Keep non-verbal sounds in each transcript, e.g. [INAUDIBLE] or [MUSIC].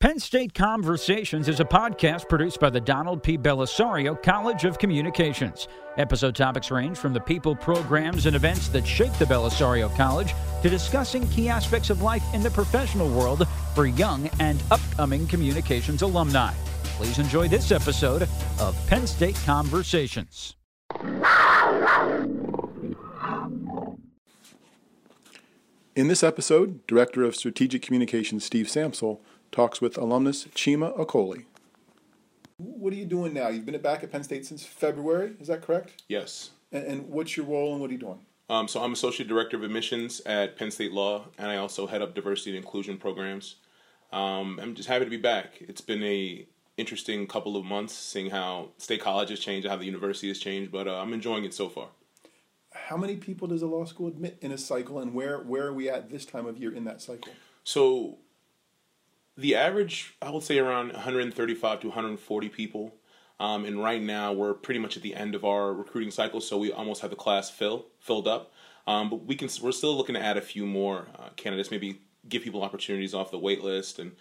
Penn State Conversations is a podcast produced by the Donald P. Bellisario College of Communications. Episode topics range from the people, programs, and events that shape the Bellisario College to discussing key aspects of life in the professional world for young and upcoming communications alumni. Please enjoy this episode of Penn State Conversations. In this episode, Director of Strategic Communications Steve Sampsell talks with alumnus Chima Okoli. What are you doing now? You've been back at Penn State since February, is that correct? Yes. And, and what's your role and what are you doing? Um, so I'm Associate Director of Admissions at Penn State Law, and I also head up diversity and inclusion programs. Um, I'm just happy to be back. It's been a interesting couple of months seeing how state college has changed, how the university has changed, but uh, I'm enjoying it so far. How many people does a law school admit in a cycle, and where, where are we at this time of year in that cycle? So the average, I would say around 135 to 140 people. Um, and right now we're pretty much at the end of our recruiting cycle, so we almost have the class fill filled up. Um, but we can we're still looking to add a few more uh, candidates, maybe give people opportunities off the wait list, and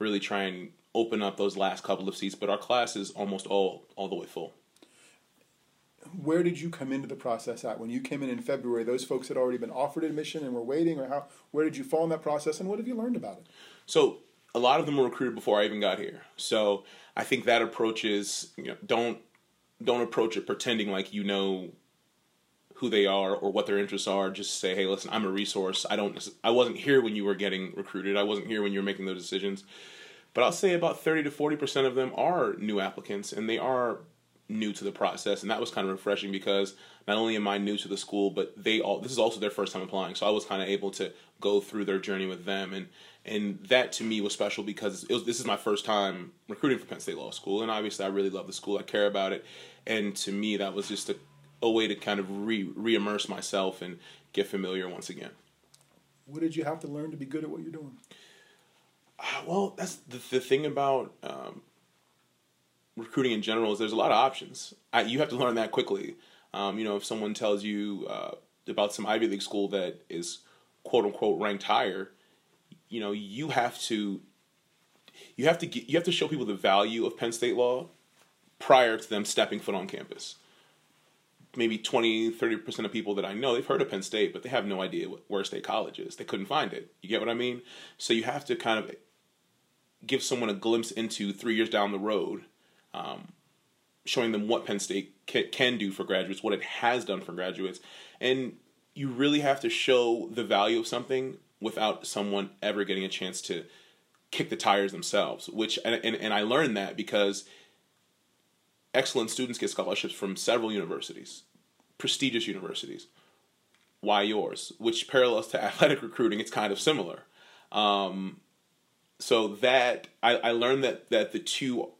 really try and open up those last couple of seats. But our class is almost all all the way full. Where did you come into the process at? When you came in in February, those folks had already been offered admission and were waiting, or how? Where did you fall in that process, and what have you learned about it? So a lot of them were recruited before I even got here. So I think that approach is you know don't don't approach it pretending like you know who they are or what their interests are. Just say, hey, listen, I'm a resource. I don't. I wasn't here when you were getting recruited. I wasn't here when you were making those decisions. But I'll say about thirty to forty percent of them are new applicants, and they are new to the process, and that was kind of refreshing because not only am I new to the school, but they all this is also their first time applying, so I was kind of able to go through their journey with them, and and that to me was special because it was, this is my first time recruiting for Penn State Law School, and obviously I really love the school, I care about it, and to me that was just a, a way to kind of re re-immerse myself and get familiar once again. What did you have to learn to be good at what you're doing? Uh, well, that's the, the thing about um, recruiting in general is there's a lot of options. I, you have to learn that quickly. Um, you know, if someone tells you uh, about some Ivy League school that is quote unquote ranked higher, you know, you have to you have to get, you have to show people the value of Penn State law prior to them stepping foot on campus. Maybe 20, 30% of people that I know, they've heard of Penn State, but they have no idea what, where State College is. They couldn't find it. You get what I mean? So you have to kind of give someone a glimpse into three years down the road um, showing them what Penn State can, can do for graduates, what it has done for graduates, and you really have to show the value of something without someone ever getting a chance to kick the tires themselves. Which and and, and I learned that because excellent students get scholarships from several universities, prestigious universities. Why yours? Which parallels to [LAUGHS] athletic recruiting, it's kind of similar. Um, so that I, I learned that that the two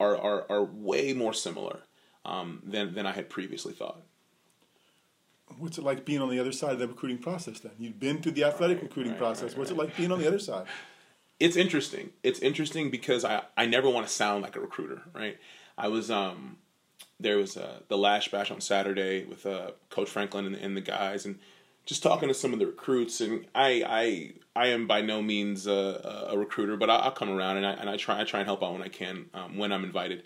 are are, are way more similar um, than than I had previously thought. What's it like being on the other side of the recruiting process? Then you've been through the athletic recruiting right, process. Right, What's it like being on the other side? [LAUGHS] It's interesting. It's interesting because I I never want to sound like a recruiter, right? I was um there was uh, the Lasch Bash on Saturday with uh, Coach Franklin and, and the guys, and just talking to some of the recruits, and I I I am by no means a, a recruiter, but I, will come around and I and I try I try and help out when I can um, when I'm invited.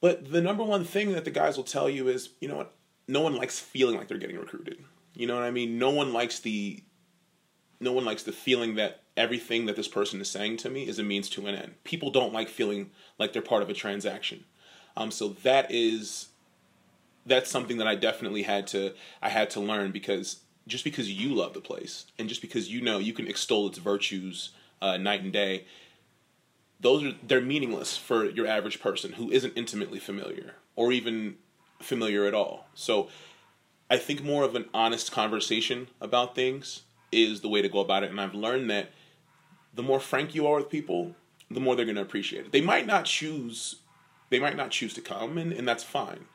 But the number one thing that the guys will tell you is, you know what, no one likes feeling like they're getting recruited. You know what I mean? No one likes the no one likes the feeling that everything that this person is saying to me is a means to an end. People don't like feeling like they're part of a transaction. Um, so that is that's something that I definitely had to I had to learn because just because you love the place and just because you know you can extol its virtues uh, night and day, those are they're meaningless for your average person who isn't intimately familiar or even familiar at all. So I think more of an honest conversation about things is the way to go about it. And I've learned that the more frank you are with people, the more they're going to appreciate it. They might not choose, they might not choose to come, and, and that's fine.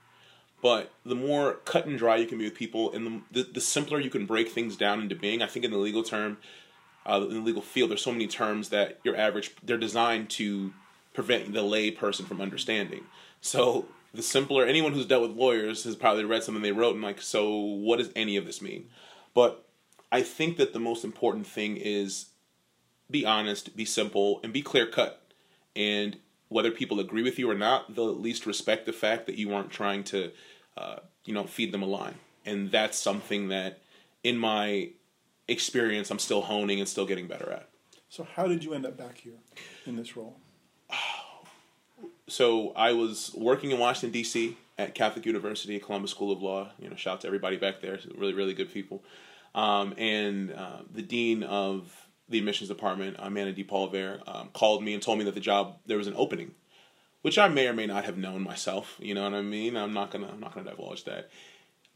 But the more cut and dry you can be with people, and the, the, the simpler you can break things down into being, I think in the legal term, uh, in the legal field, there's so many terms that your average, they're designed to prevent the lay person from understanding. So the simpler, anyone who's dealt with lawyers has probably read something they wrote and like, so what does any of this mean? But I think that the most important thing is be honest, be simple, and be clear cut. And whether people agree with you or not, they'll at least respect the fact that you aren't trying to, uh, you know, feed them a line. And that's something that, in my experience, I'm still honing and still getting better at. So, how did you end up back here in this role? So, I was working in Washington, D.C. at Catholic University, Columbus School of Law. You know, shout out to everybody back there, really, really good people. Um, and uh, the dean of the admissions department, Amanda DePaul um, called me and told me that the job there was an opening, which I may or may not have known myself. You know what I mean? I'm not gonna I'm not gonna divulge that.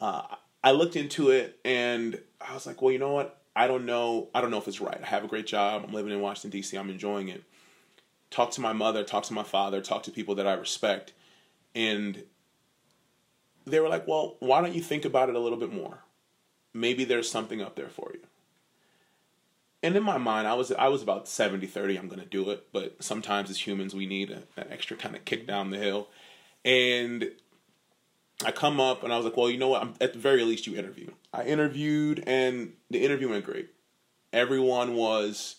Uh, I looked into it and I was like, well, you know what? I don't know. I don't know if it's right. I have a great job. I'm living in Washington D.C. I'm enjoying it. Talk to my mother. Talk to my father. Talk to people that I respect, and they were like, well, why don't you think about it a little bit more? Maybe there's something up there for you and in my mind i was i was about 70 30 i'm going to do it but sometimes as humans we need a, that extra kind of kick down the hill. And i come up and i was like well you know what? I'm, at the very least you interview i interviewed and the interview went great. Everyone was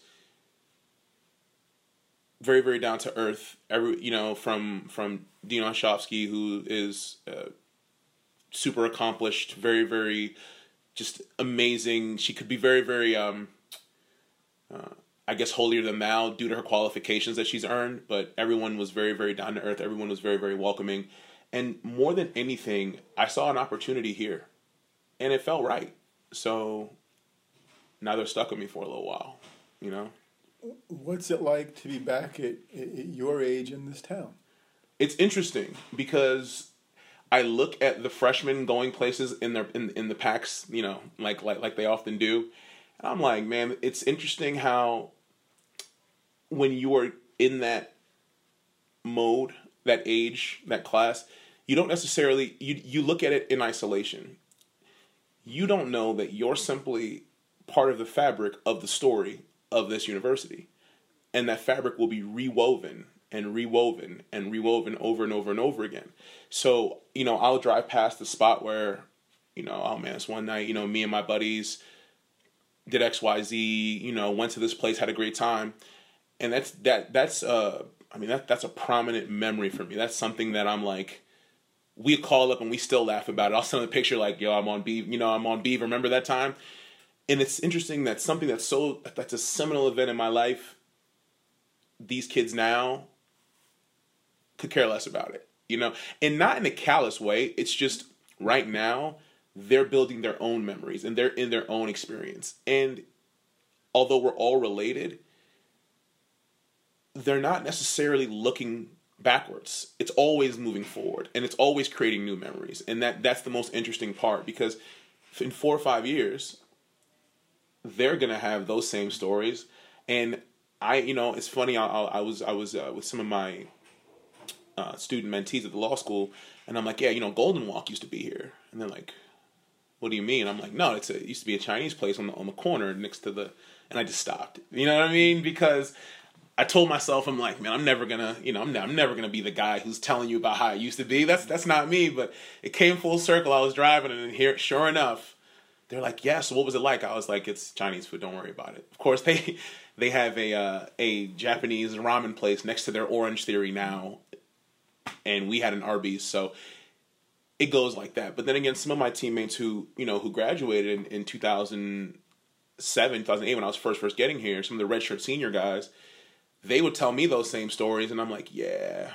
very very down to earth. Every you know from from Dean Osofsky who is uh, super accomplished very very just amazing. She could be very very um uh, I guess holier than thou due to her qualifications that she's earned, but everyone was very, very down to earth. Everyone was very, very welcoming. And more than anything, I saw an opportunity here and it felt right. So now they're stuck with me for a little while, you know? What's it like to be back at, at your age in this town? It's interesting because I look at the freshmen going places in their in, in the packs, you know, like like like they often do, I'm like, man, it's interesting how when you are in that mode, that age, that class, you don't necessarily you you look at it in isolation. You don't know that you're simply part of the fabric of the story of this university. And that fabric will be rewoven and rewoven and rewoven over and over and over again. So, you know, I'll drive past the spot where, you know, oh man, it's one night, you know, me and my buddies did XYZ, you know, went to this place, had a great time. And that's that that's uh I mean that that's a prominent memory for me. That's something that I'm like we call up and we still laugh about it. I'll send a picture like, yo, I'm on Beaver, you know, I'm on Beaver. Remember that time? And it's interesting that something that's so that's a seminal event in my life, these kids now could care less about it. You know? And not in a callous way. It's just right now they're building their own memories and they're in their own experience. And although we're all related, they're not necessarily looking backwards. It's always moving forward and it's always creating new memories. And that that's the most interesting part because in 4 or 5 years they're going to have those same stories and I you know, it's funny I, I was I was uh, with some of my uh, student mentees at the law school and I'm like, "Yeah, you know, Golden Walk used to be here." And they're like, what do you mean? I'm like, no, it's a, it used to be a Chinese place on the on the corner next to the, and I just stopped. You know what I mean? Because I told myself, I'm like, man, I'm never gonna, you know, I'm, I'm never gonna be the guy who's telling you about how it used to be. That's that's not me. But it came full circle. I was driving, and here, sure enough, they're like, yeah. So what was it like? I was like, it's Chinese food. Don't worry about it. Of course, [LAUGHS] they they have a uh, a Japanese ramen place next to their Orange Theory now, and we had an Arby's. So it goes like that. But then again, some of my teammates who you know who graduated in, in 2007, 2008 when I was first first getting here, some of the redshirt senior guys, they would tell me those same stories, and I'm like, yeah,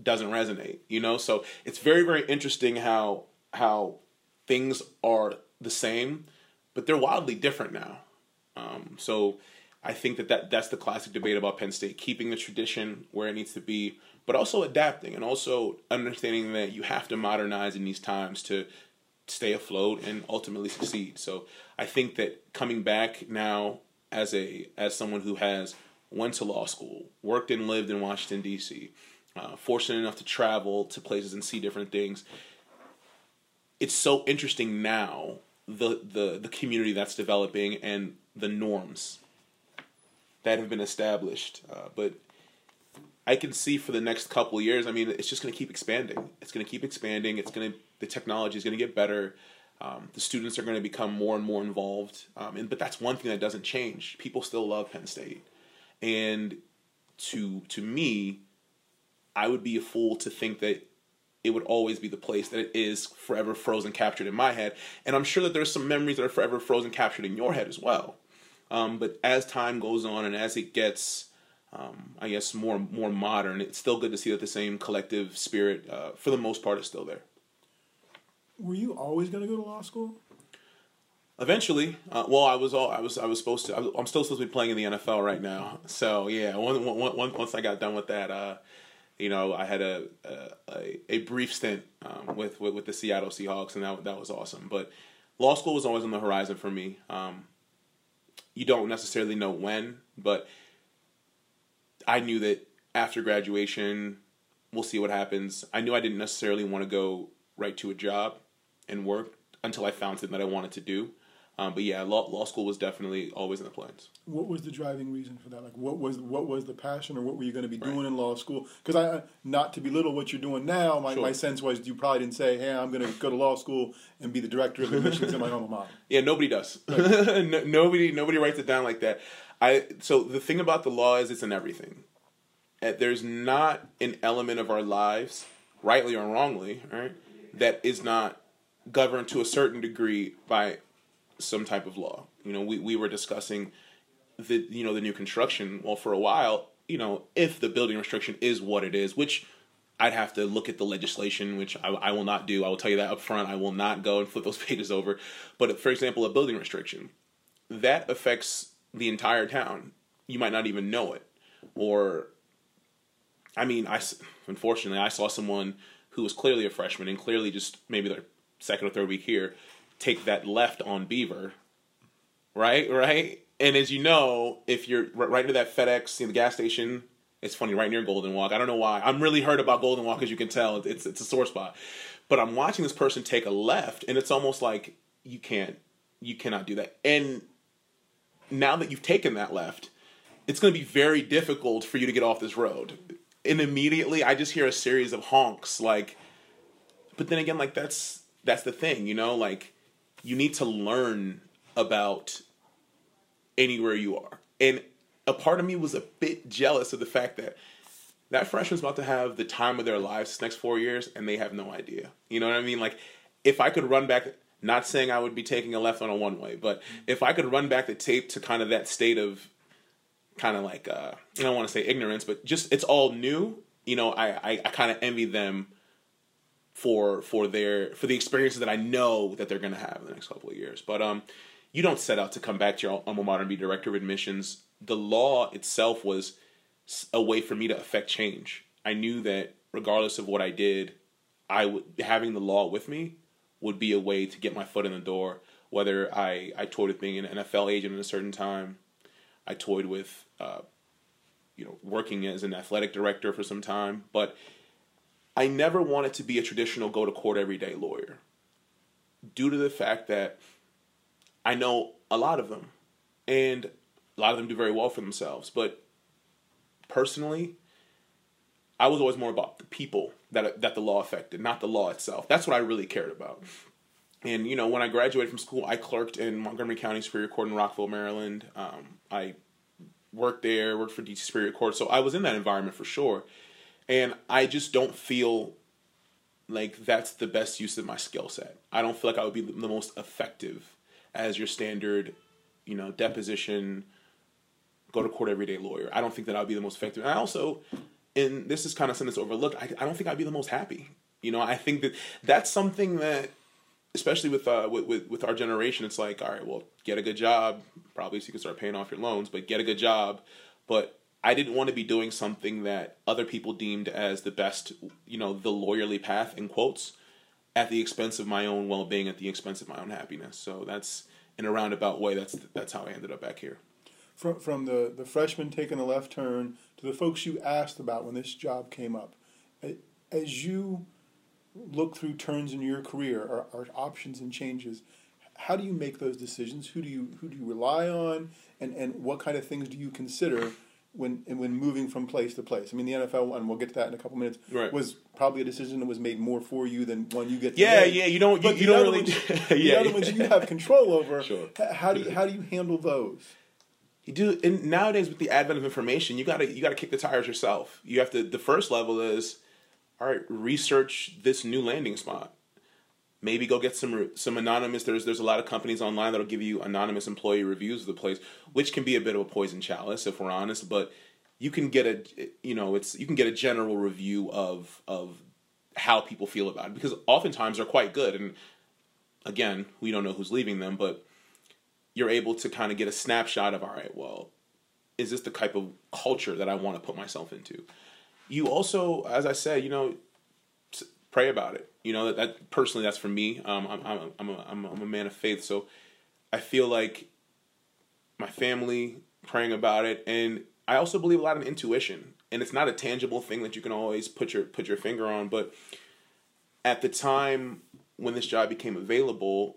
doesn't resonate, you know. So it's very very interesting how how things are the same, but they're wildly different now. Um, so I think that, that that's the classic debate about Penn State, keeping the tradition where it needs to be, but also adapting and also understanding that you have to modernize in these times to stay afloat and ultimately succeed. So I think that coming back now as a as someone who has went to law school, worked and lived in Washington D.C., uh, fortunate enough to travel to places and see different things. It's so interesting now the the the community that's developing and the norms that have been established. Uh, but I can see for the next couple years. I mean, it's just going to keep expanding. It's going to keep expanding. It's going to the technology is going to get better. Um, the students are going to become more and more involved. Um, and but that's one thing that doesn't change. People still love Penn State. And to to me, I would be a fool to think that it would always be the place that it is forever frozen captured in my head. And I'm sure that there's some memories that are forever frozen captured in your head as well. Um, but as time goes on and as it gets, um, I guess, more more modern, it's still good to see that the same collective spirit, uh, for the most part, is still there. Were you always going to go to law school? Eventually, uh, well, I was all I was I was supposed to. I'm still supposed to be playing in the NFL right now. So yeah, one, one, one, once I got done with that, uh, you know, I had a a, a brief stint um, with, with, with the Seattle Seahawks, and that that was awesome. But law school was always on the horizon for me. Um, you don't necessarily know when, but I knew that after graduation, we'll see what happens. I knew I didn't necessarily want to go right to a job and work until I found something that I wanted to do. Um, but yeah, law, law school was definitely always in the plans. What was the driving reason for that? Like, what was what was the passion, or what were you going to be doing right. in law school? Because I, not to belittle what you're doing now, my, sure. my sense was you probably didn't say, "Hey, I'm going to go to law school and be the director of admissions in my [LAUGHS] alma mater." Yeah, nobody does. [LAUGHS] Right. no, nobody nobody writes it down like that. I so the thing about the law is it's in everything. Uh, there's not an element of our lives, rightly or wrongly, right, that is not governed to a certain degree by some type of law. You know, we, we were discussing the you know the new construction. Well, for a while, you know, if the building restriction is what it is, which I'd have to look at the legislation, which I, I will not do. I will tell you that up front. I will not go and flip those [LAUGHS] pages over. But for example, a building restriction that affects the entire town. You might not even know it, or I mean, I unfortunately I saw someone who was clearly a freshman and clearly just maybe their second or third week here take that left on Beaver, right? Right? And as you know, if you're right near that FedEx in the gas station, it's funny, right near Golden Walk. I don't know why. I'm really hurt about Golden Walk, as you can tell. It's it's a sore spot. But I'm watching this person take a left, and it's almost like you can't, you cannot do that. And now that you've taken that left, it's going to be very difficult for you to get off this road. And immediately, I just hear a series of honks, like. But then again, like that's that's the thing, you know, like you need to learn about anywhere you are. And a part of me was a bit jealous of the fact that that freshman's about to have the time of their lives this next four years and they have no idea. You know what I mean? Like if I could run back not saying I would be taking a left on a one way, but if I could run back the tape to kind of that state of kind of like uh, I don't want to say ignorance, but just it's all new. You know, I I, I kind of envy them for for their for the experiences that I know that they're going to have in the next couple of years. But um, you don't set out to come back to your alma mater and be director of admissions. The law itself was a way for me to affect change. I knew that regardless of what I did, I would having the law with me would be a way to get my foot in the door. Whether I I toyed with being an NFL agent at a certain time, I toyed with uh, you know working as an athletic director for some time, but I never wanted to be a traditional go to court every day lawyer due to the fact that I know a lot of them and a lot of them do very well for themselves. But personally, I was always more about the people that that the law affected, not the law itself. That's what I really cared about. And you know, when I graduated from school, I clerked in Montgomery County Superior Court in Rockville, Maryland. Um, I worked there, worked for DC Superior Court, so I was in that environment for sure. And I just don't feel like that's the best use of my skill set. I don't feel like I would be the most effective as your standard, you know, deposition, go to court everyday lawyer. I don't think that I would be the most effective. And I also, and this is kind of something that's overlooked, I, I don't think I'd be the most happy. You know, I think that that's something that, especially with, uh, with, with, with our generation, it's like, all right, well, get a good job, probably so you can start paying off your loans, but get a good job. But I didn't want to be doing something that other people deemed as the best, you know, the lawyerly path in quotes, at the expense of my own well being, at the expense of my own happiness. So that's in a roundabout way. That's that's how I ended up back here. From from the the freshman taking a left turn to the folks you asked about when this job came up, as you look through turns in your career or, or options and changes, how do you make those decisions? Who do you who do you rely on, and and what kind of things do you consider? when when moving from place to place. I mean, the NFL one, we'll get to that in a couple minutes, right. was probably a decision that was made more for you than one you get. yeah, make. yeah. You don't. You, you don't really. Ones, [LAUGHS] the other ones you have control over. [LAUGHS] Sure. How do you how do you handle those? You do and nowadays with the advent of information you gotta you gotta kick the tires yourself. You have to the first level is all right research this new landing spot. Maybe go get some some anonymous there's there's a lot of companies online that'll give you anonymous employee reviews of the place which can be a bit of a poison chalice if we're honest but you can get a you know it's you can get a general review of of how people feel about it because oftentimes they're quite good and again we don't know who's leaving them but you're able to kind of get a snapshot of all right well is this the type of culture that i want to put myself into? You also as i said you know pray about it. You know that, that personally that's for me. Um, I'm, I'm, I'm, a, I'm, a, I'm a man of faith so i feel like my family praying about it and i also believe a lot in intuition and it's not a tangible thing that you can always put your put your finger on but at the time when this job became available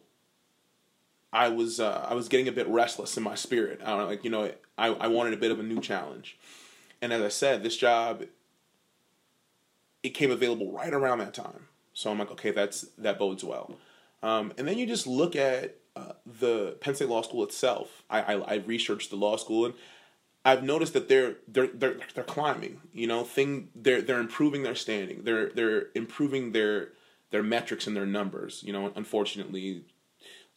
I was uh, I was getting a bit restless in my spirit. I don't like you know I I wanted a bit of a new challenge, and as I said, this job it came available right around that time. So I'm like, okay, that's that bodes well. Um, and then you just look at uh, the Penn State Law School itself. I, I I researched the law school and I've noticed that they're they're they're they're climbing. You know, thing they're they're improving their standing. They're they're improving their their metrics and their numbers. You know, unfortunately,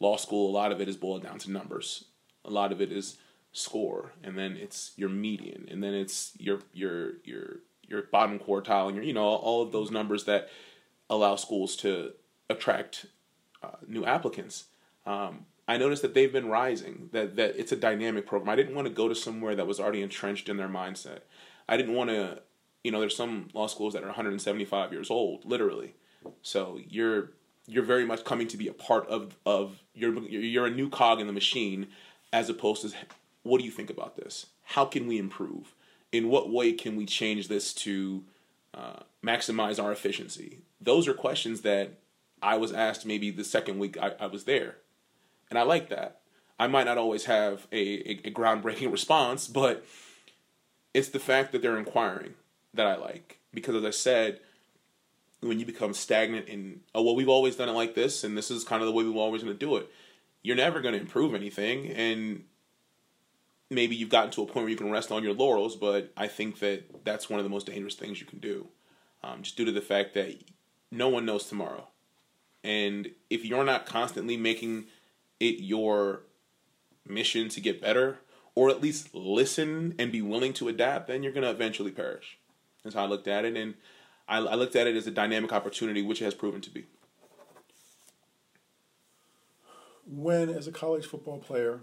law school, a lot of it is boiled down to numbers. A lot of it is score, and then it's your median, and then it's your your your your bottom quartile, and your you know all of those numbers that allow schools to attract uh, new applicants. Um, I noticed that they've been rising. That that it's a dynamic program. I didn't want to go to somewhere that was already entrenched in their mindset. I didn't want to, you know, there's some law schools that are 175 years old, literally. So you're you're very much coming to be a part of of you're you're a new cog in the machine as opposed to what do you think about this? How can we improve? In what way can we change this to uh, maximize our efficiency? Those are questions that i was asked maybe the second week i, I was there. And i like that. I might not always have a, a, a groundbreaking [LAUGHS] response but it's the fact that they're inquiring that i like. Because as i said when you become stagnant in oh well we've always done it like this and this is kind of the way we've always going to do it. You're never going to improve anything and maybe you've gotten to a point where you can rest on your laurels but i think that that's one of the most dangerous things you can do um, just due to the fact that no one knows tomorrow. And if you're not constantly making it your mission to get better or at least listen and be willing to adapt then you're going to eventually perish that's how i looked at it. And I, I looked at it as a dynamic opportunity, which it has proven to be. When, as a college football player,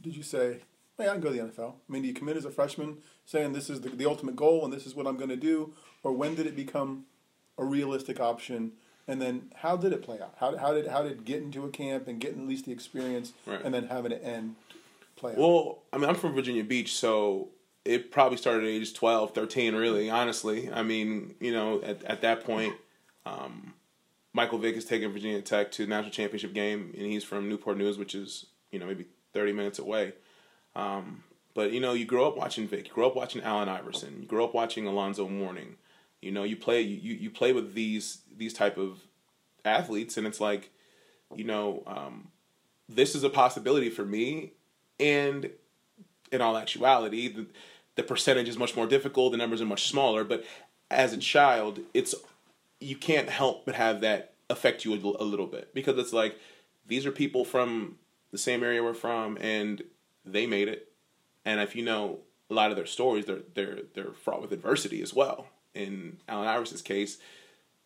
did you say, hey, I can go to the NFL? I mean, do you commit as a freshman saying this is the, the ultimate goal and this is what I'm going to do? Or when did it become a realistic option? And then how did it play out? How, how did how did getting to a camp and getting at least the experience right. and then having it end play out? Well, I mean, I'm from Virginia Beach, so it probably started at age 12, 13, really, honestly. I mean, you know, at, at that point, um, Michael Vick has taken Virginia Tech to the national championship game, and he's from Newport News, which is, you know, maybe 30 minutes away. Um, but, you know, you grow up watching Vick, you grow up watching Allen Iverson, you grow up watching Alonzo Mourning. You know, you play you, you play with these these type of athletes, and it's like, you know, um, this is a possibility for me, and in all actuality, the percentage is much more difficult, the numbers are much smaller, but as a child, it's you can't help but have that affect you a, little bit because it's like these are people from the same area we're from and they made it. And if you know a lot of their stories, they're they're they're fraught with adversity as well. In Allen Iverson's case,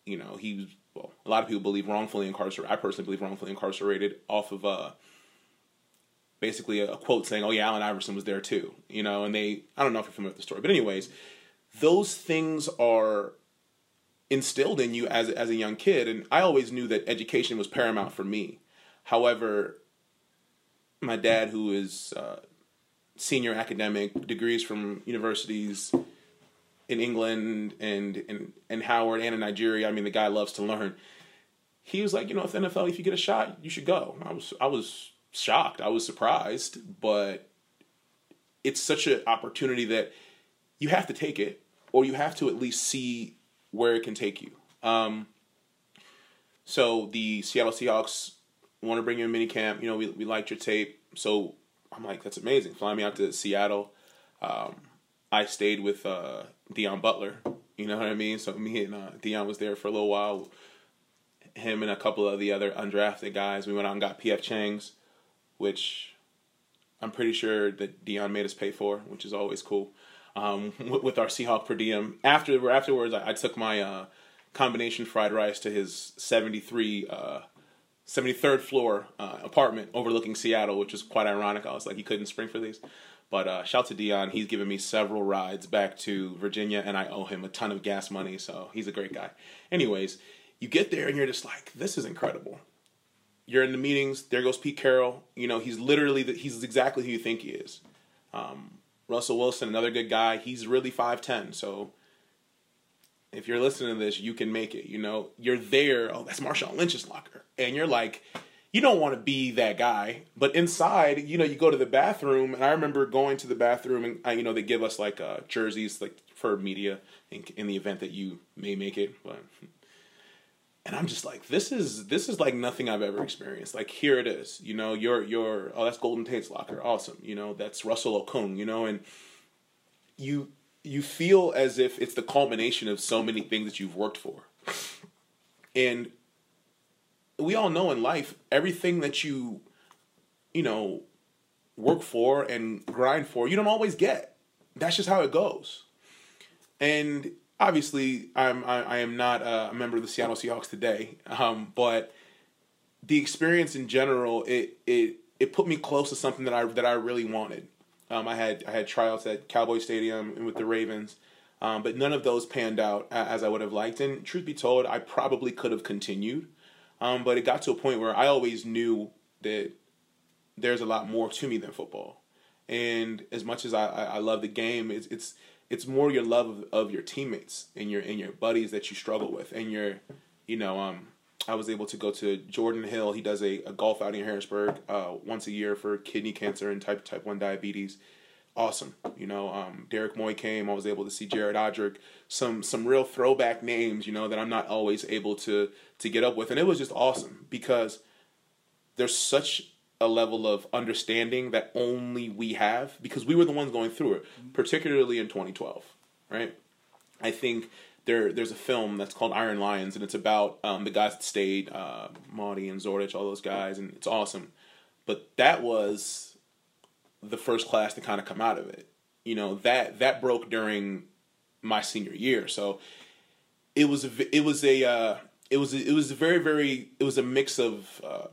you know, he well, a lot of people believe wrongfully incarcerated. I personally believe wrongfully incarcerated off of uh basically a, quote saying, "Oh yeah, Allen Iverson was there too," you know. And they, I don't know if you're familiar with the story, but anyways, those things are instilled in you as as a young kid, and I always knew that education was paramount for me. However, my dad, who is uh, senior academic, degrees from universities in England and in and Howard and in Nigeria. I mean, the guy loves to learn. He was like, you know, if NFL, if you get a shot, you should go. I was I was shocked. I was surprised, but it's such an opportunity that you have to take it, or you have to at least see where it can take you. Um, so the Seattle Seahawks want to bring you a mini camp. You know, we we liked your tape, so I'm like, that's amazing. Fly me out to Seattle. Um, I stayed with uh, Deon Butler. You know what I mean? So me and uh, Deon was there for a little while. Him and a couple of the other undrafted guys. We went out and got PF Chang's, which I'm pretty sure that Deon made us pay for, which is always cool. Um, [LAUGHS] with, our Seahawk per diem. After afterwards, I, I took my uh, combination fried rice to his 73 uh, 73rd floor uh, apartment overlooking Seattle, which is quite ironic. I was like, he couldn't spring for these. But uh, shout to Deon, He's given me several rides back to Virginia, and I owe him a ton of gas money, so he's a great guy. Anyways, you get there and you're just like, this is incredible. You're in the meetings. There goes Pete Carroll. You know, he's literally the, he's exactly who you think he is. Um, Russell Wilson, another good guy. He's really five ten, so if you're listening to this, you can make it. You know, you're there. Oh, that's Marshawn Lynch's locker, and you're like, you don't want to be that guy. But inside, you know, you go to the bathroom, and I remember going to the bathroom, and I, you know, they give us like uh, jerseys, like for media, in, in the event that you may make it. But and I'm just like, this is this is like nothing I've ever experienced. Like here it is, you know, you're you're oh that's Golden Tate's locker, awesome. You know, that's Russell Okung, you know, and you you feel as if it's the culmination of so many things that you've worked for. And we all know in life, everything that you, you know, work for and grind for, you don't always get. That's just how it goes. And obviously, I'm I, I am not a member of the Seattle Seahawks today, um, but the experience in general, it it it put me close to something that I that I really wanted. Um, I had I had tryouts at Cowboy Stadium and with the Ravens, um, but none of those panned out as I would have liked. And truth be told, I probably could have continued, um, but it got to a point where I always knew that there's a lot more to me than football. And as much as I, I love the game, it's it's it's more your love of, of your teammates and your and your buddies that you struggle with, and your you know um I was able to go to Jordan Hill. He does a, a golf outing in Harrisburg uh, once a year for kidney cancer and type type one diabetes. Awesome, you know. Um, Derek Moye came. I was able to see Jared Odrick. Some some real throwback names, you know, that I'm not always able to to get up with, and it was just awesome because there's such a level of understanding that only we have because we were the ones going through it, particularly in 2012, right? I think there there's a film that's called Iron Lions, and it's about um, the guys that stayed, uh, Mauti and Zordich, all those guys, and it's awesome. But that was the first class to kind of come out of it. You know that that broke during my senior year, so it was a, it was a uh, it was a, it was a very very it was a mix of uh,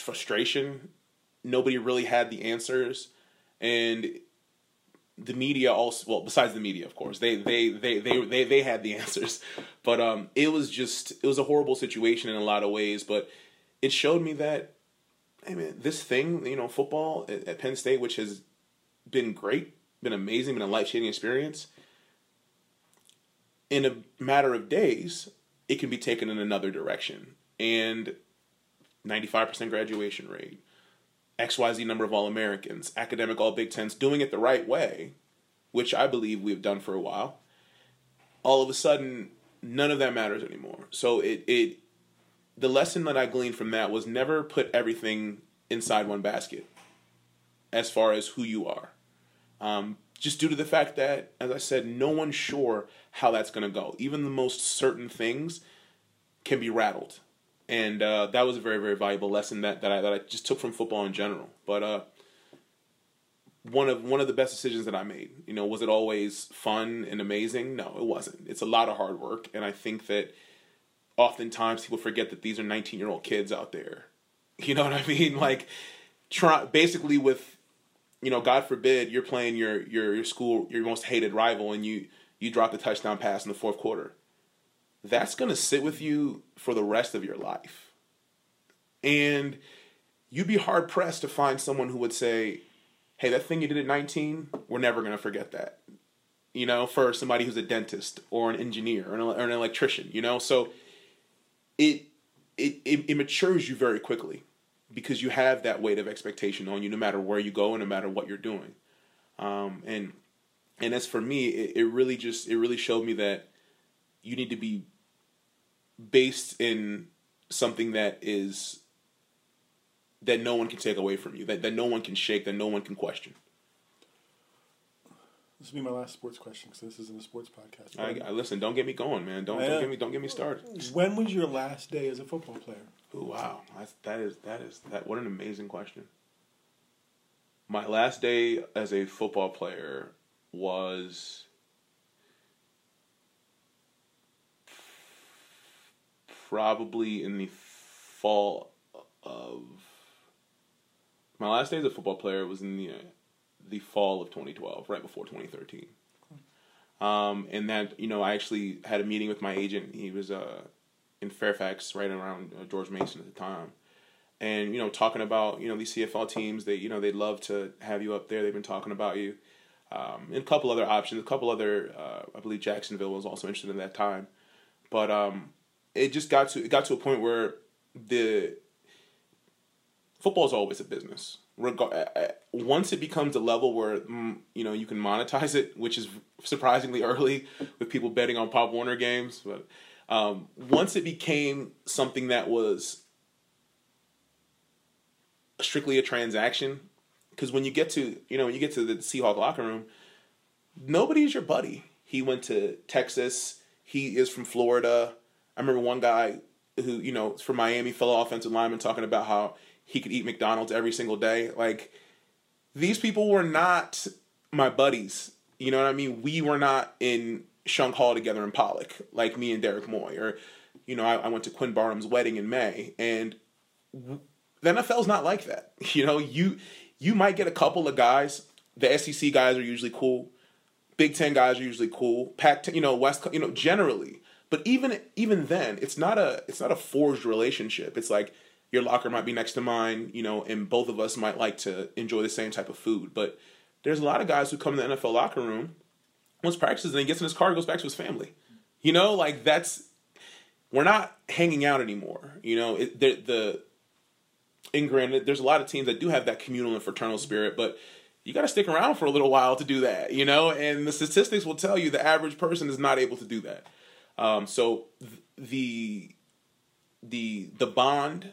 frustration. Nobody really had the answers, and the media also well besides the media of course they they they they they, they had the [LAUGHS] answers. But um it was just it was a horrible situation in a lot of ways. But it showed me that hey man this thing you know football at, at penn state which has been great been amazing been a life-changing experience in a matter of days it can be taken in another direction. And 95% graduation rate XYZ number of All Americans, academic All Big Tens, doing it the right way, which I believe we've done for a while, all of a sudden, none of that matters anymore. So it, it the lesson that I gleaned from that was never put everything inside one basket as far as who you are. Um, just due to the fact that, as I said, no one's sure how that's going to go. Even the most certain things can be rattled and uh, that was a very very valuable lesson that that I that I just took from football in general. But uh, one of one of the best decisions that I made. You know, was it always fun and amazing? No, it wasn't. It's a lot of hard work, and I think that oftentimes people forget that these are 19 year old kids out there. You know what I mean? [LAUGHS] Like, try basically with, you know, God forbid you're playing your your your school your most hated rival and you you drop the touchdown pass in the fourth quarter that's going to sit with you for the rest of your life. And you'd be hard pressed to find someone who would say, hey, that thing you did at 19, we're never going to forget that. You know, for somebody who's a dentist or an engineer or an, or an electrician, you know? So it, it, it, it matures you very quickly because you have that weight of expectation on you no matter where you go and no matter what you're doing. Um, and and as for me, it, it really just it really showed me that you need to be based in something that is that no one can take away from you, that, that no one can shake, that no one can question. This will be my last sports question because this isn't a sports podcast. I, I, listen. Don't get me going, man. Don't, don't get me don't get me started. When was your last day as a football player? Ooh, wow, That's, that is that is that. What an amazing question. My last day as a football player was probably in the fall of my last day as a football player was in the the fall of 2012, right before 2013. Um, and that you know, I actually had a meeting with my agent. He was uh, in Fairfax, right around uh, George Mason at the time, and you know, talking about you know these CFL teams. They you know they'd love to have you up there. They've been talking about you, um, and a couple other options. A couple other, uh, I believe Jacksonville was also interested in that time, but um, it just got to it got to a point where the football is always a business. Reg- once it becomes a level where mm, you know you can monetize it, which is surprisingly [LAUGHS] early with people betting on Pop Warner games, but um, once it became something that was strictly a transaction, because when you get to you know when you get to the Seahawk locker room, nobody's your buddy. He went to Texas. He is from Florida. I remember one guy who you know from Miami, fellow offensive lineman, talking about how he could eat McDonald's every single day. Like these people were not my buddies. You know what I mean? We were not in Shunk Hall together in Pollock, like me and Derek Moye. Or, you know, I, I went to Quinn Barham's wedding in May, and the NFL's not like that. [LAUGHS] You know, you you might get a couple of guys. The SEC guys are usually cool. Big Ten guys are usually cool. Pac, you know, West, you know, generally. But even even then, it's not a it's not a forged relationship. It's like your locker might be next to mine, you know, and both of us might like to enjoy the same type of food. But there's a lot of guys who come to the NFL locker room, once practices, and he gets in his car, goes back to his family. You know, like that's we're not hanging out anymore. You know, it, the the and granted, there's a lot of teams that do have that communal and fraternal spirit, but you got to stick around for a little while to do that. You know, and the statistics will tell you the average person is not able to do that. Um, so th- the the the bond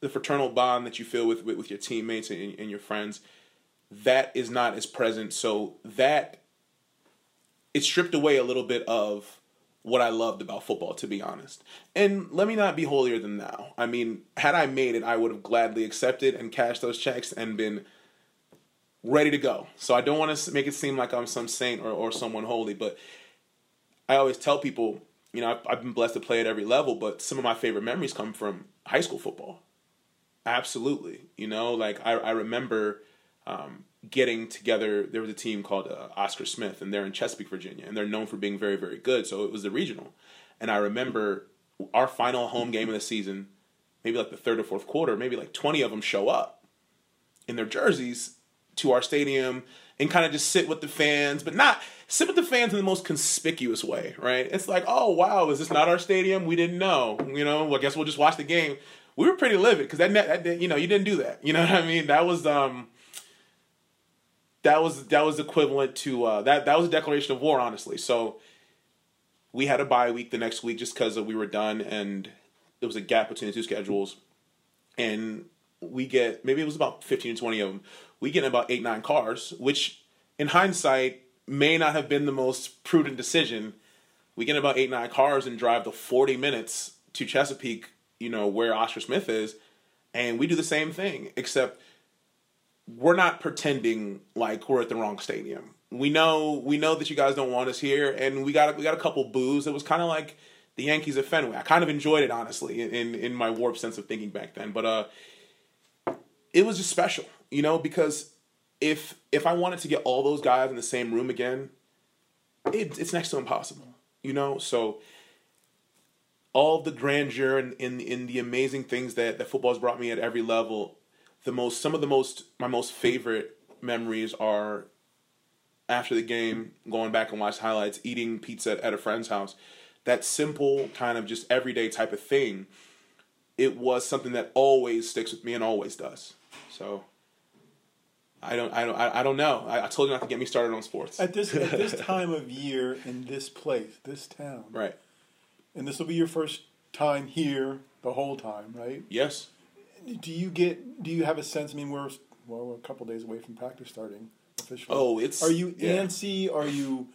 the fraternal bond that you feel with with, with your teammates and, and your friends that is not as present so that it stripped away a little bit of what I loved about football, to be honest. And let me not be holier than thou. I mean, had I made it, I would have gladly accepted and cashed those checks and been ready to go. So I don't want to make it seem like I'm some saint or, or someone holy, but I always tell people, you know, I've, I've been blessed to play at every level, but some of my favorite memories come from high school football. Absolutely. You know, like I, I remember um, getting together. There was a team called uh, Oscar Smith, and they're in Chesapeake, Virginia, and they're known for being very, very good. So it was the regional. And I remember our final home game of the season, maybe like the third or fourth quarter, maybe like 20 of them show up in their jerseys to our stadium and kind of just sit with the fans, but not with the fans in the most conspicuous way, right? It's like, oh wow, is this not our stadium? We didn't know. You know, well, I guess we'll just watch the game we were pretty livid because that, that you know you didn't do that. You know what I mean? That was um that was that was equivalent to uh, that that was a declaration of war, honestly. So we had a bye week the next week just because we were done and there was a gap between the two schedules, and we get maybe it was about fifteen to twenty of them. We get about eight nine cars, which in hindsight may not have been the most prudent decision. We get about eight nine cars and drive the forty minutes to Chesapeake you know, where Oscar Smith is, and we do the same thing, except we're not pretending like we're at the wrong stadium. We know we know that you guys don't want us here, and we got we got a couple boos. It was kind of like the Yankees at Fenway. I kind of enjoyed it honestly in in my warped sense of thinking back then, but uh, it was just special, you know, because if if I wanted to get all those guys in the same room again, it, it's next to impossible, you know. So all the grandeur and in, in the amazing things that, that football has brought me at every level, the most some of the most my most favorite memories are after the game, going back and watch highlights, eating pizza at a friend's house. That simple kind of just everyday type of thing. It was something that always sticks with me and always does. So I don't, I don't, I don't know. I, I, told you not to get me started on sports. At this, at this [LAUGHS] time of year in this place, this town, right? And this will be your first time here the whole time, right? Yes. do you get? Do you have a sense? I mean, we're well, we're a couple days away from practice starting officially. Oh, it's Are you yeah. antsy? Are you?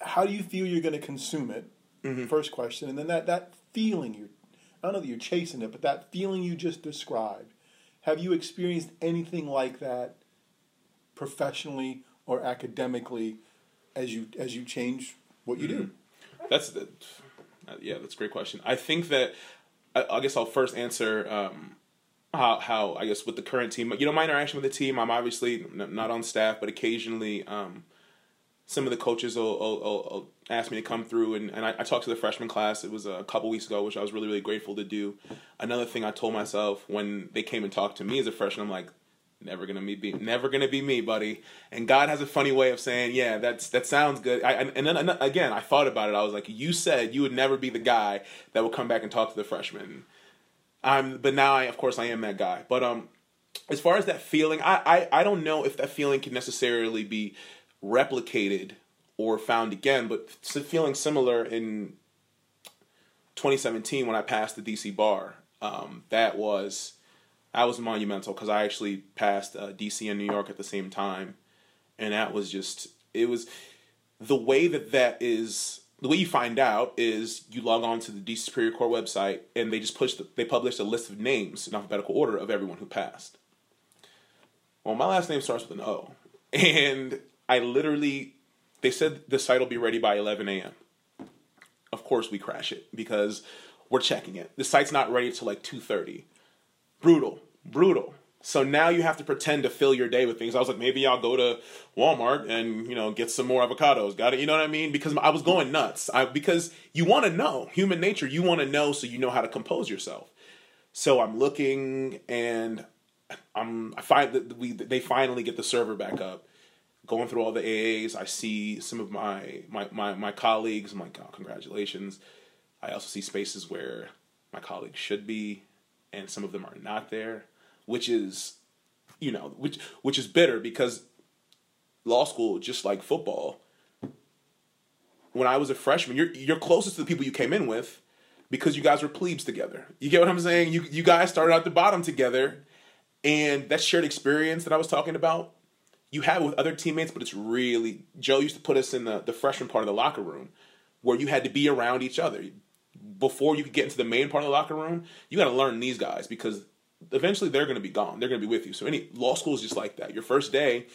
How do you feel you're going to consume it? Mm-hmm. First question, and then that that feeling you. I don't know that you're chasing it, but that feeling you just described. Have you experienced anything like that, professionally or academically, as you as you change what you do? That's the, uh, yeah, that's a great question. I think that I, I guess I'll first answer um, how how I guess with the current team. You know, my interaction with the team. I'm obviously n- not on staff, but occasionally um, some of the coaches will, will, will, will ask me to come through, and, and I, I talked to the freshman class. It was a couple weeks ago, which I was really really grateful to do. Another thing I told myself when they came and talked to me as a freshman, I'm like. Never gonna be, never gonna be me, buddy. And God has a funny way of saying, "Yeah, that's that sounds good." I, and, then again, I thought about it. I was like, "You said you would never be the guy that would come back and talk to the freshmen." I'm, but now I, of course, I am that guy. But um, as far as that feeling, I, I, I don't know if that feeling can necessarily be replicated or found again. But feeling similar in 2017 when I passed the DC bar. Um, that was that was monumental because I actually passed uh, DC and New York at the same time, and that was just it was the way that that is the way you find out is you log on to the DC Superior Court website and they just push the, they published a list of names in alphabetical order of everyone who passed. Well, my last name starts with an O, [LAUGHS] and I literally they said the site will be ready by 11 a.m. Of course, we crash it because we're checking it. The site's not ready till like 2:30. Brutal, brutal. So now you have to pretend to fill your day with things. I was like, maybe I'll go to Walmart and you know get some more avocados. Got it? You know what I mean? Because I was going nuts. I because you want to know human nature. You want to know so you know how to compose yourself. So I'm looking and I'm I find that we they finally get the server back up. Going through all the AAs, I see some of my my my, my colleagues. I'm like, oh, congratulations. I also see spaces where my colleagues should be, and some of them are not there, which is, you know, which which is bitter because law school, just like football, when I was a freshman, you're you're closest to the people you came in with because you guys were plebes together. You get what I'm saying? You you guys started at the bottom together, and that shared experience that I was talking about, you have it with other teammates, but it's really Joe used to put us in the, the freshman part of the locker room where you had to be around each other. Before you could get into the main part of the locker room, you got to learn these guys because eventually they're going to be gone. They're going to be with you. So any law school is just like that. Your first day,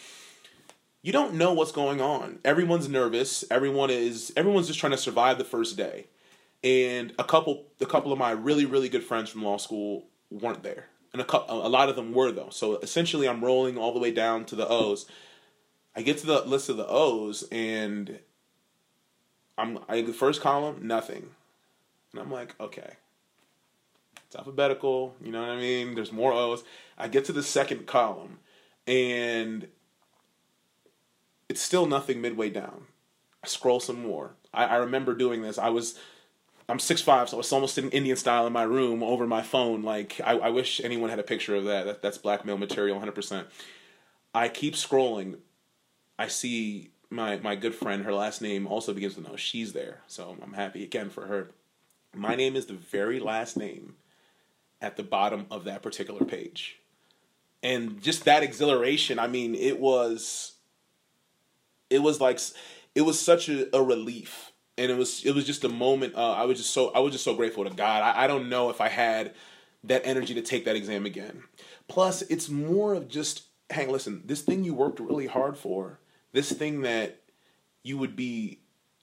you don't know what's going on. Everyone's nervous. Everyone is everyone's just trying to survive the first day. And a couple a couple of my really really good friends from law school weren't there. And a couple, a lot of them were though. So essentially I'm rolling all the way down to the O's. I get to the list of the O's and I'm I the first column nothing. And I'm like, okay. It's alphabetical, you know what I mean? There's more O's. I get to the second column and it's still nothing midway down. I scroll some more. I, I remember doing this. I was I'm six five, so it's almost sitting Indian style in my room over my phone. Like I, I wish anyone had a picture of that. that that's blackmail material, 100. percent I keep scrolling. I see my my good friend. Her last name also begins with no. She's there, so I'm happy again for her. My name is the very last name at the bottom of that particular page, and just that exhilaration. I mean, it was. It was like, it was such a, a relief and it was it was just a moment. Uh, I was just so I was just so grateful to God. I, I don't know if I had that energy to take that exam again. Plus, it's more of just hang. Listen, this thing you worked really hard for, this thing that you would be,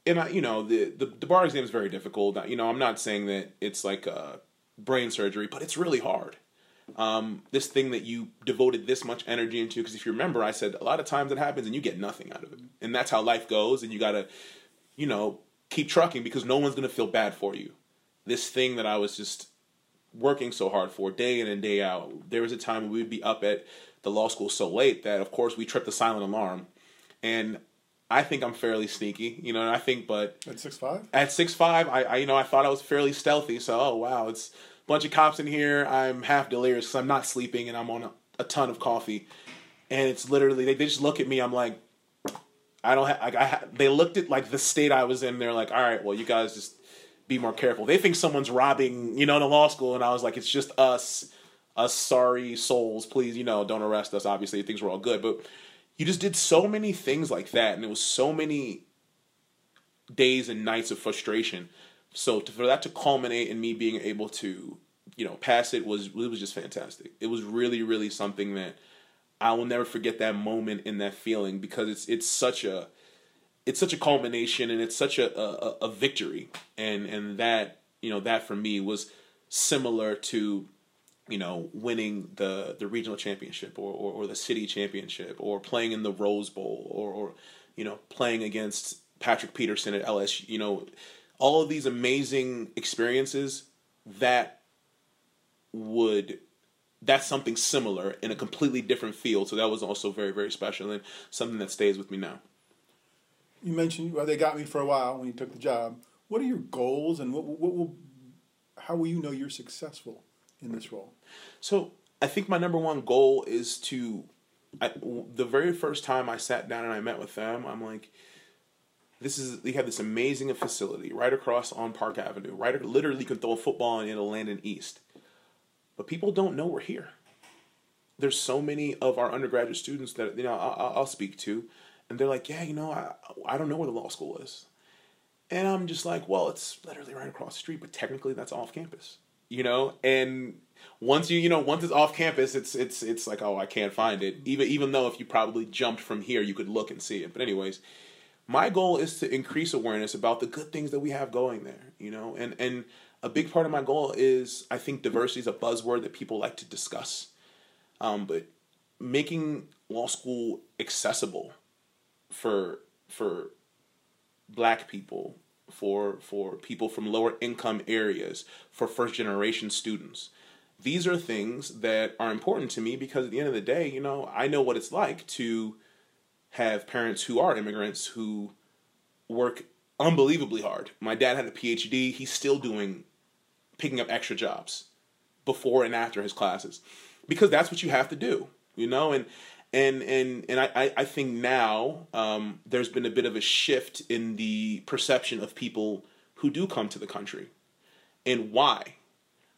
and I, you know, the, the the bar exam is very difficult. You know, I'm not saying that it's like a brain surgery, but it's really hard. Um, this thing that you devoted this much energy into, because if you remember, I said a lot of times it happens and you get nothing out of it, and that's how life goes. And you gotta, you know, keep trucking because no one's to feel bad for you. This thing that I was just working so hard for day in and day out. There was a time when we'd be up at the law school so late that, of course, we tripped the silent alarm. And I think I'm fairly sneaky, you know. And I think, but at six five, at six five, I, I, you know, I thought I was fairly stealthy. So, oh wow, it's a bunch of cops in here. I'm half delirious because I'm not sleeping and I'm on a, a ton of coffee. And it's literally they, they just look at me. I'm like, I don't have. Like, I ha- they looked at like the state I was in. They're like, all right, well, you guys just be more careful. They think someone's robbing, you know, the law school, and I was like, it's just us. us sorry souls, please, you know, don't arrest us. Obviously, things were all good, but you just did so many things like that, and it was so many days and nights of frustration. So to, for that to culminate in me being able to, you know, pass it was it was just fantastic. It was really, really something that I will never forget that moment and that feeling because it's it's such a it's such a culmination and it's such a, a, a victory and and that you know that for me was similar to you know winning the the regional championship or, or, or the city championship or playing in the Rose Bowl or, or you know playing against Patrick Peterson at LSU you know all of these amazing experiences that would that's something similar in a completely different field. So that was also very, very special and something that stays with me now. You mentioned well, they got me for a while when you took the job. What are your goals, and what, what will, how will you know you're successful in this role? So I think my number one goal is to, I, the very first time I sat down and I met with them, I'm like, this is they have this amazing facility right across on Park Avenue, right? Literally, can throw a football and it'll land in East but people don't know we're here. There's so many of our undergraduate students that you know I'll, I'll speak to, and they're like, "Yeah, you know, I I don't know where the law school is," and I'm just like, "Well, it's literally right across the street, but technically that's off campus." You know, and once you you know once it's off campus, it's it's it's like, "Oh, I can't find it." Even even though if you probably jumped from here, you could look and see it. But anyways, my goal is to increase awareness about the good things that we have going there. You know, and and a big part of my goal is I think diversity is a buzzword that people like to discuss, um, but making law school accessible for for black people, for for people from lower income areas, for first generation students. These are things that are important to me because at the end of the day, you know, I know what it's like to have parents who are immigrants who work unbelievably hard. My dad had a PhD. He's still doing picking up extra jobs before and after his classes because that's what you have to do you know and and and and I, I think now um, there's been a bit of a shift in the perception of people who do come to the country and why.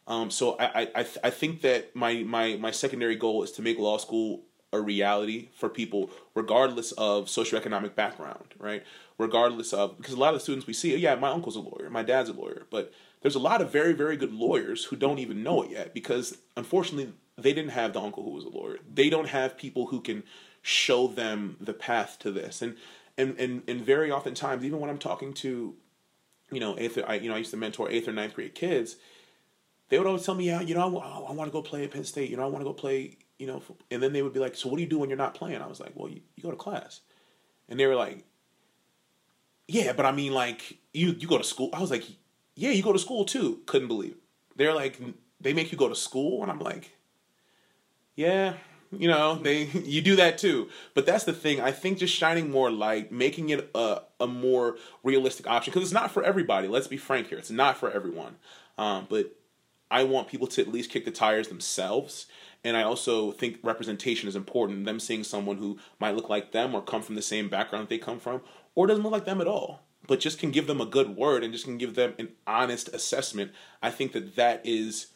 Um, so I, I, I think that my, my, my secondary goal is to make law school a reality for people regardless of socioeconomic background right? Regardless of because a lot of the students we see yeah my uncle's a lawyer my dad's a lawyer but there's a lot of very very good lawyers who don't even know it yet because unfortunately they didn't have the uncle who was a lawyer they don't have people who can show them the path to this. And and and, and very oftentimes even when i'm talking to you know eighth I, you know i used to mentor eighth or ninth grade kids they would always tell me yeah you know i, I want to go play at penn state you know i want to go play you know and then they would be like so what do you do when you're not playing? I was like well you, you go to class. And they were like yeah but i mean like you you go to school. I was like yeah, you go to school too. Couldn't believe it. They're like, they make you go to school, and I'm like, yeah, you know, they you do that too. But that's the thing. I think just shining more light, making it a a more realistic option because it's not for everybody. Let's be frank here. It's not for everyone. Um, but I want people to at least kick the tires themselves. And I also think representation is important. Them seeing someone who might look like them or come from the same background they come from, or doesn't look like them at all but just can give them a good word and just can give them an honest assessment, I think that that is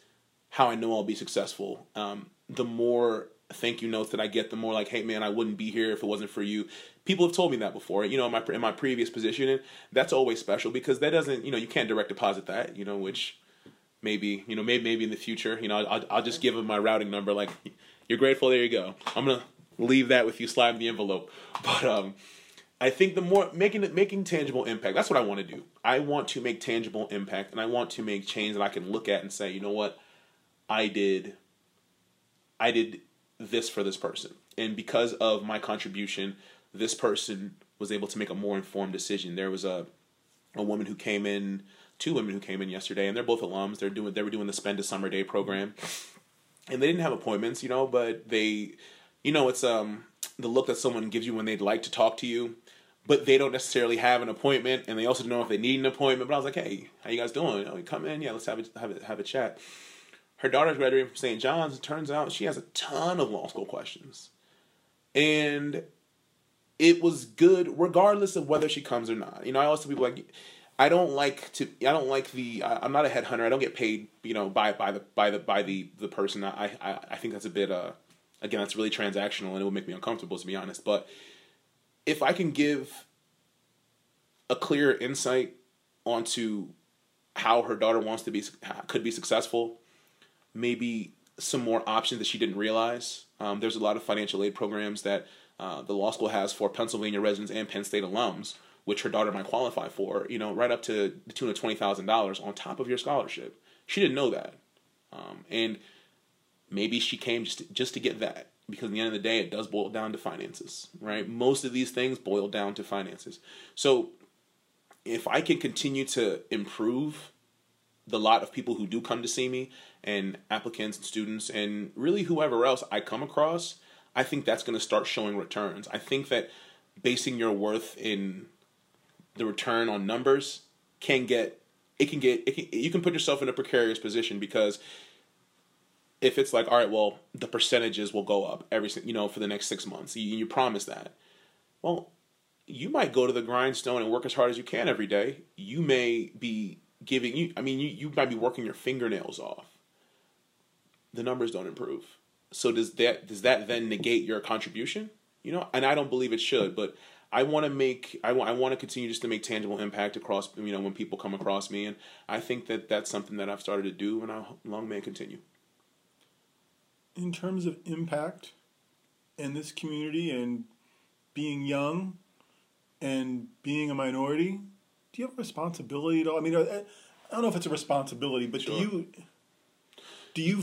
how I know I'll be successful. Um, the more thank you notes that I get, the more like, hey man, I wouldn't be here if it wasn't for you. People have told me that before, you know, in my in my previous position, and that's always special because that doesn't, you know, you can't direct deposit that, you know, which maybe, you know, maybe maybe in the future, you know, I'll, I'll just give them my routing number, like, you're grateful, there you go. I'm gonna leave that with you, slide the envelope, [LAUGHS] but um I think the more making it making tangible impact. That's what I want to do. I want to make tangible impact, and I want to make change that I can look at and say, you know what, I did. I did this for this person, and because of my contribution, this person was able to make a more informed decision. There was a a woman who came in, two women who came in yesterday, and they're both alums. They're doing they were doing the spend a summer day program, and they didn't have appointments, you know, but they, you know, it's um the look that someone gives you when they'd like to talk to you but they don't necessarily have an appointment, and they also don't know if they need an appointment. But I was like, hey, how you guys doing? Oh, come in, yeah, let's have a, have a, have a chat. Her daughter's graduating from St. John's. It turns out she has a ton of law school questions, and it was good regardless of whether she comes or not. You know, I always tell people like, I don't like to. I don't like the. I, I'm not a headhunter. I don't get paid. You know, by by the by the by the the person. I I, I think that's a bit. Uh, again, that's really transactional, and it would make me uncomfortable to be honest. But if I can give a clear insight onto how her daughter wants to be could be successful, maybe some more options that she didn't realize. Um, there's a lot of financial aid programs that uh, the law school has for Pennsylvania residents and Penn State alums, which her daughter might qualify for. You know, right up to the tune of twenty thousand dollars on top of your scholarship. She didn't know that, um, and maybe she came just to, just to get that because at the end of the day, it does boil down to finances, right? Most of these things boil down to finances. So, if I can continue to improve the lot of people who do come to see me and applicants and students and really whoever else I come across, I think that's going to start showing returns. I think that basing your worth in the return on numbers can get it can get it can, you can put yourself in a precarious position because if it's like all right well the percentages will go up every you know for the next six months you, you promise that well you might go to the grindstone and work as hard as you can every day you may be giving you i mean you, you might be working your fingernails off. The numbers don't improve. So does that does that then negate your contribution? You know and i don't believe it should but i want to make i want i want to continue just to make tangible impact across you know when people come across me and i think that that's something that i've started to do and I long may continue. In terms of impact in this community and being young and being a minority do you have a responsibility at all i mean i don't know if it's a responsibility but sure. do you do you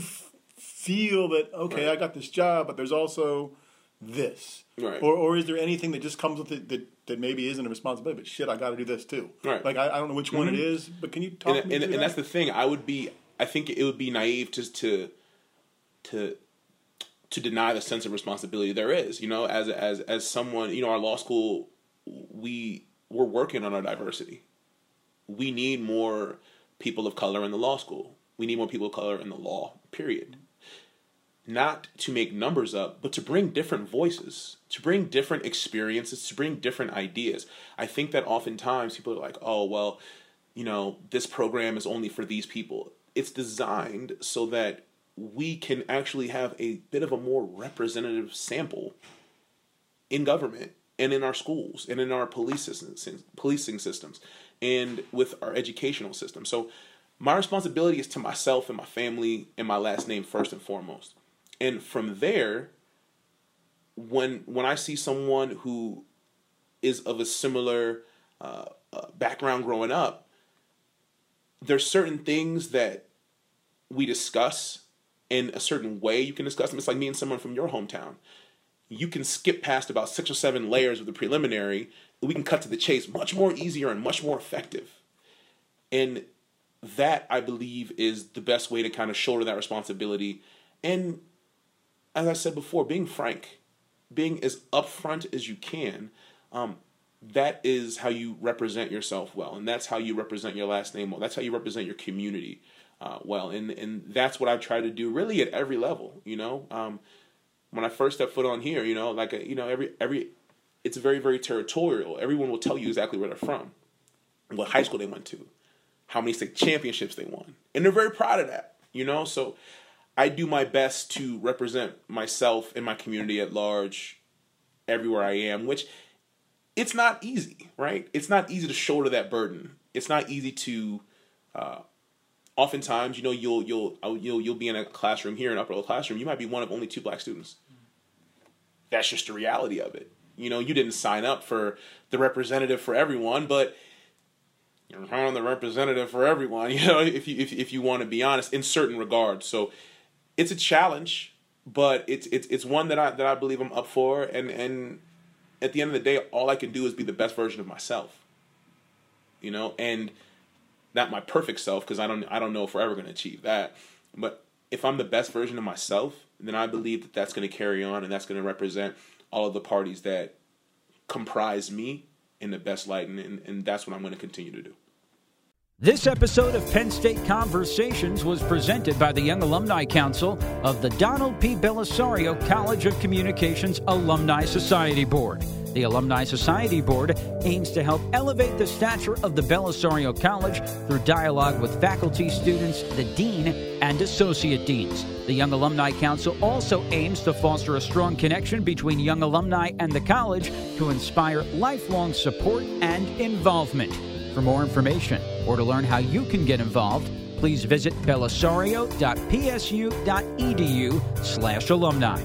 feel that okay, right. I got this job, but there's also this, right. or or is there anything that just comes with it that, that maybe isn't a responsibility, but shit, I got to do this too. Right. Like I, I don't know which mm-hmm. one it mm-hmm. but can you talk? And, and, and that? that's the thing. I would be. I think it would be naive just to to to deny the sense of responsibility there is. You know, as as as someone, you know, our law school, we we're working on our diversity. We need more people of color in the law school. We need more people of color in the law. Period not to make numbers up, but to bring different voices, to bring different experiences, to bring different ideas. I think that oftentimes people are like, oh, well, you know, this program is only for these people. It's designed so that we can actually have a bit of a more representative sample in government and in our schools and in our police systems, policing systems and with our educational system. So my responsibility is to myself and my family and my last name first and foremost. And from there when when i see someone who is of a similar uh, uh, background growing up there's certain things that we discuss in a certain way you can discuss them. It's like me and someone from your hometown you can skip past about six or seven layers of the preliminary we can cut to the chase much more easier and much more effective and that i believe is the best way to kind of shoulder that responsibility and as I said before, being frank, being as upfront as you can, um, that is how you represent yourself well, and that's how you represent your last name well. That's how you represent your community uh, well, and and that's what I try to do really at every level. You know, um, when I first stepped foot on here, you know, like you know, every every, it's very very territorial. Everyone will tell you exactly where they're from, what high school they went to, how many state championships they won, and they're very proud of that. You know, so I do my best to represent myself and my community at large everywhere I am, which it's not easy, right? It's not easy to shoulder that burden. It's not easy to. Uh, oftentimes, you know, you'll you'll you'll you'll be in a classroom here, an upper level classroom. You might be one of only two black students. That's just the reality of it. You know, you didn't sign up for the representative for everyone, but you're on the representative for everyone. [LAUGHS] You know, if you if if you want to be honest, in certain regards. So it's a challenge, but it's it's it's one that I that I believe I'm up for, and and at the end of the day, all I can do is be the best version of myself. You know, and not my perfect self because I don't I don't know if we're ever going to achieve that, but if I'm the best version of myself, then I believe that that's going to carry on and that's going to represent all of the parties that comprise me in the best light, and, and, and that's what I'm going to continue to do. This episode of Penn State Conversations was presented by the Young Alumni Council of the Donald P. Bellisario College of Communications Alumni Society Board. The Alumni Society Board aims to help elevate the stature of the Bellisario College through dialogue with faculty, students, the dean, and associate deans. The Young Alumni Council also aims to foster a strong connection between young alumni and the college to inspire lifelong support and involvement. For more information or to learn how you can get involved, please visit bellisario.psu.edu slash alumni.